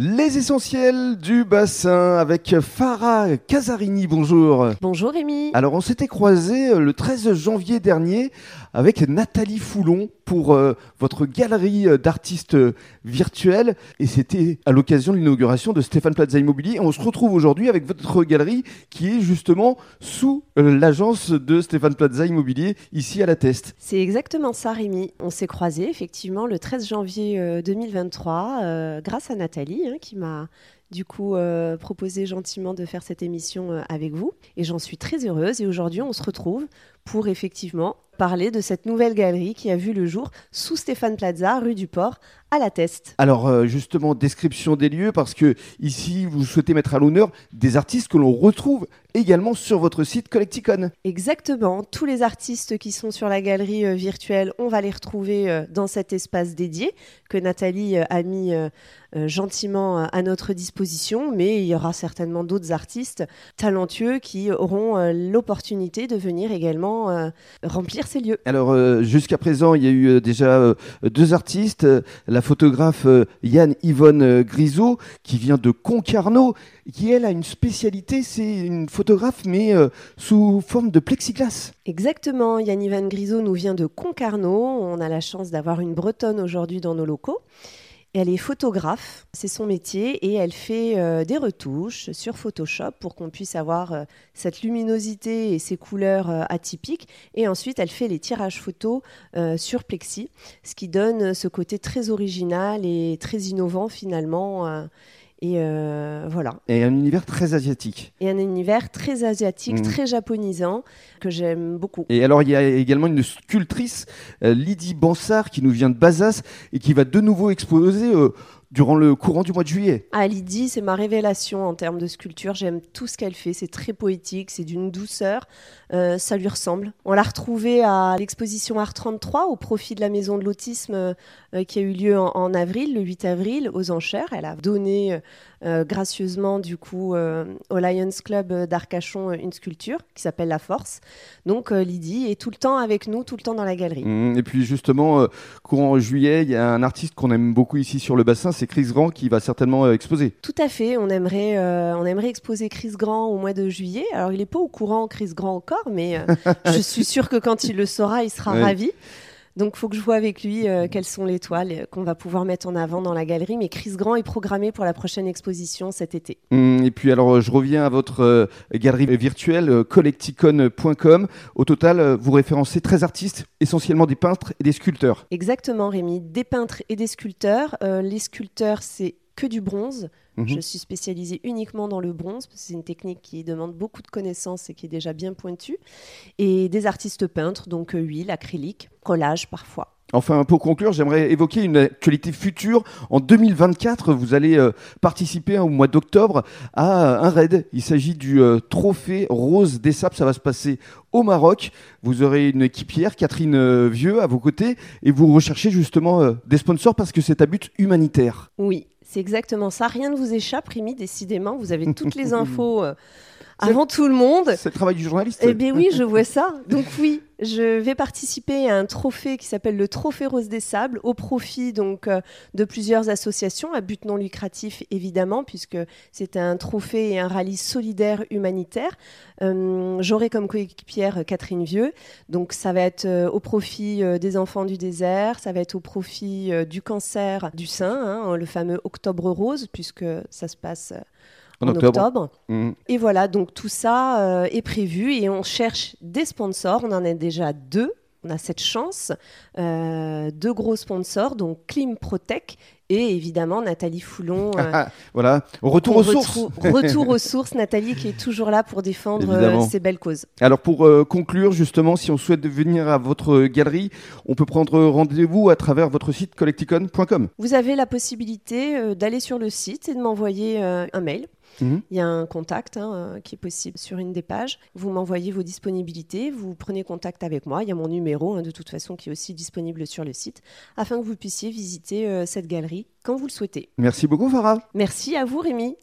Les essentiels du bassin avec Farah Casarini. Bonjour. Bonjour Rémi. Alors on s'était croisé euh, le 13 janvier dernier avec Nathalie Foulon pour euh, votre galerie euh, d'artistes virtuels et c'était à l'occasion de l'inauguration de Stéphane Plaza Immobilier. On se retrouve aujourd'hui avec votre galerie qui est justement sous l'agence de Stéphane Plaza Immobilier ici à la Teste. C'est exactement ça Rémi. On s'est croisé effectivement le 13 janvier 2023 grâce à Nathalie Hein, qui m'a du coup euh, proposé gentiment de faire cette émission euh, avec vous. Et j'en suis très heureuse. Et aujourd'hui, on se retrouve pour effectivement parler de cette nouvelle galerie qui a vu le jour sous Stéphane Plaza, rue du Port, à la Teste. Alors euh, justement, description des lieux, parce que ici, vous souhaitez mettre à l'honneur des artistes que l'on retrouve également sur votre site Collecticon. Exactement, tous les artistes qui sont sur la galerie euh, virtuelle, on va les retrouver euh, dans cet espace dédié que Nathalie a mis gentiment à notre disposition, mais il y aura certainement d'autres artistes talentueux qui auront l'opportunité de venir également remplir ces lieux. Alors jusqu'à présent, il y a eu déjà deux artistes la photographe euh, Yann Yvonne euh, Grisot, qui vient de Concarneau, qui elle a une spécialité, c'est une photographe mais euh, sous forme de plexiglas. Exactement, Yann Yvonne Grisot nous vient de Concarneau, on a la chance d'avoir une bretonne aujourd'hui dans nos locaux elle est photographe, c'est son métier, et elle fait euh, des retouches sur Photoshop pour qu'on puisse avoir euh, cette luminosité et ces couleurs atypiques. Et ensuite, elle fait les tirages photos sur Plexi, ce qui donne ce côté très original et très innovant finalement et euh, voilà. Et un univers très asiatique. Et un univers très asiatique, mm. très japonisant, que j'aime beaucoup. Et alors, il y a également une sculptrice, euh, Lydie Bansard, qui nous vient de Bazas et qui va de nouveau exposer euh, durant le courant du mois de juillet. Ah, Lydie, c'est ma révélation en termes de sculpture. J'aime tout ce qu'elle fait. C'est très poétique, c'est d'une douceur. Euh, ça lui ressemble. On l'a retrouvée à l'exposition Art 33 au profit de la Maison de l'Autisme euh, qui a eu lieu en, avril, le 8 avril, aux enchères. Elle a donné euh, gracieusement du coup au Lions Club d'Arcachon une sculpture qui s'appelle La Force. Donc Lydie est tout le temps avec nous, tout le temps dans la galerie. Mmh, et puis justement, courant juillet, il y a un artiste qu'on aime beaucoup ici sur le bassin, c'est Chris Grand qui va certainement euh, exposer. Tout à fait. On aimerait, euh, on aimerait exposer Chris Grand au mois de juillet. Alors, il n'est pas au courant, Chris Grand, encore, mais euh, je suis sûre que quand il le saura, il sera ravi. Donc, il faut que je vois avec lui quelles sont les toiles qu'on va pouvoir mettre en avant dans la galerie. Mais Chris Grand est programmé pour la prochaine exposition cet été. Hum, et puis, alors, je reviens à votre galerie virtuelle collecticon.com. Au total, vous référencez 13 artistes, essentiellement des peintres et des sculpteurs. Exactement, Rémi. Des peintres et des sculpteurs. les sculpteurs, c'est que du bronze. Mhm. Je suis spécialisée uniquement dans le bronze, parce que c'est une technique qui demande beaucoup de connaissances et qui est déjà bien pointue. Et des artistes peintres, donc euh, huile, acrylique, collage parfois. Enfin, pour conclure, j'aimerais évoquer une actualité future. En 2024, vous allez euh, participer au mois d'octobre à un raid. Il s'agit du euh, trophée Rose des Sables. Ça va se passer au Maroc. Vous aurez une équipière, Catherine Vieux, à vos côtés, et vous recherchez justement des sponsors parce que c'est à but humanitaire. Oui, c'est exactement ça. Rien ne vous échappe, Rémi, décidément. Vous avez toutes les infos euh, avant tout le monde. C'est le travail du journaliste. Eh bien oui, je vois ça. Donc oui, je vais participer à un trophée qui s'appelle le Trophée Rose des Sables au profit donc euh, de plusieurs associations à but non lucratif évidemment puisque c'est un trophée et un rallye solidaire humanitaire. Euh, j'aurai comme coéquipière Catherine Vieux. Donc ça va être euh, au profit des enfants du désert, ça va être au profit du cancer du sein, hein, le fameux Octobre Rose puisque ça se passe en, octobre. Mmh. Et voilà, donc tout ça euh, est prévu et on cherche des sponsors. On en a déjà deux. On a cette chance. Euh, deux gros sponsors, donc Clim Protec et évidemment Nathalie Foulon. Euh, voilà, retour aux sources. retour aux sources, Nathalie qui est toujours là pour défendre ces belles causes. Alors pour conclure, justement, si on souhaite venir à votre galerie, on peut prendre rendez-vous à travers votre site collecticon.com. Vous avez la possibilité d'aller sur le site et de m'envoyer un mail Mhm. Il y a un contact hein, euh, qui est possible sur une des pages. Vous m'envoyez vos disponibilités, vous prenez contact avec moi. Il y a mon numéro hein, de toute façon qui est aussi disponible sur le site afin que vous puissiez visiter euh, cette galerie quand vous le souhaitez. Merci beaucoup Farah. Merci à vous Rémi.